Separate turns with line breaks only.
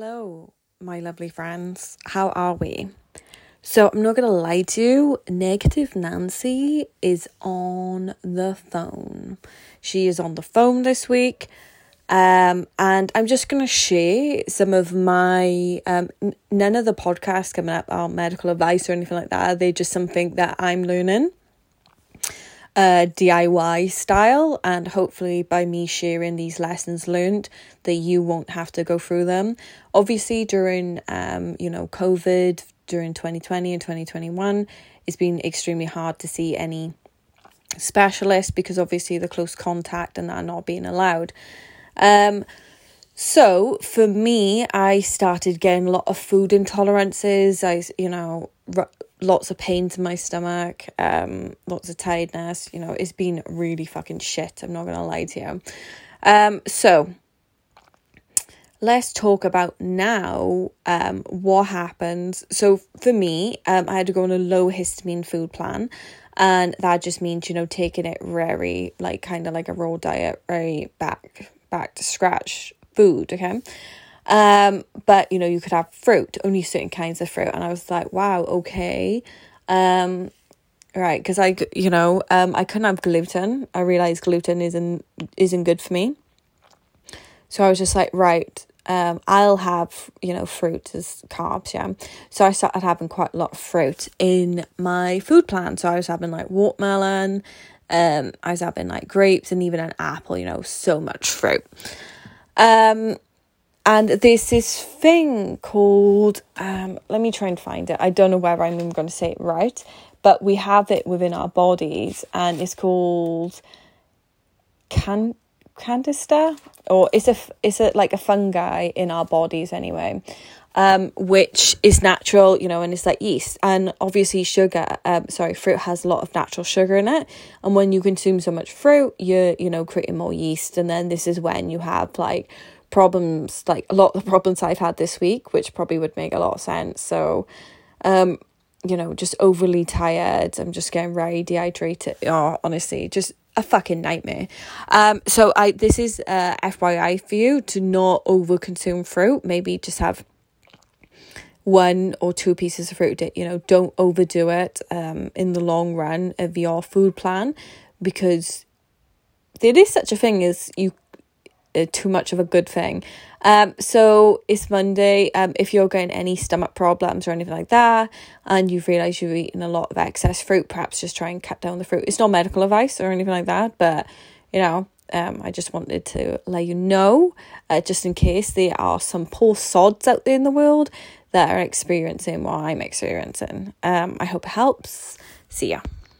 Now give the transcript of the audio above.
Hello, my lovely friends. How are we? So, I'm not going to lie to you, Negative Nancy is on the phone. She is on the phone this week. Um, and I'm just going to share some of my, um, n- none of the podcasts coming up are medical advice or anything like that. They're just something that I'm learning uh, DIY style, and hopefully, by me sharing these lessons learned, that you won't have to go through them. Obviously, during um, you know COVID, during twenty twenty and twenty twenty one, it's been extremely hard to see any specialists because obviously the close contact and that not being allowed. Um, so for me, I started getting a lot of food intolerances. I, you know, lots of pains in my stomach, um, lots of tiredness. You know, it's been really fucking shit. I'm not gonna lie to you. Um, so let's talk about now um what happens. So for me, um, I had to go on a low histamine food plan. And that just means, you know, taking it very like kind of like a raw diet, very back back to scratch food, okay? Um, but you know, you could have fruit, only certain kinds of fruit. And I was like, wow, okay. Um, right, because I, you know, um, I couldn't have gluten. I realized gluten isn't isn't good for me. So I was just like, right, um, I'll have, you know, fruit as carbs, yeah. So I started having quite a lot of fruit in my food plan. So I was having like watermelon, um, I was having like grapes and even an apple, you know, so much fruit. Um, and there's this thing called um, let me try and find it i don't know whether i'm going to say it right but we have it within our bodies and it's called can candida or it's a it's a like a fungi in our bodies anyway um, which is natural, you know, and it's like yeast. And obviously, sugar, um, sorry, fruit has a lot of natural sugar in it. And when you consume so much fruit, you're, you know, creating more yeast. And then this is when you have like problems, like a lot of the problems I've had this week, which probably would make a lot of sense. So, um, you know, just overly tired. I'm just getting very dehydrated. Oh, honestly, just a fucking nightmare. Um, so I this is uh FYI for you to not over consume fruit. Maybe just have one or two pieces of fruit. You know, don't overdo it. Um, in the long run of your food plan, because there is such a thing as you too much of a good thing. Um, so it's Monday. Um, if you're getting any stomach problems or anything like that, and you've realised you've eaten a lot of excess fruit, perhaps just try and cut down the fruit. It's not medical advice or anything like that, but you know, um, I just wanted to let you know, uh, just in case there are some poor sods out there in the world that are experiencing what I'm experiencing. Um, I hope it helps. See ya.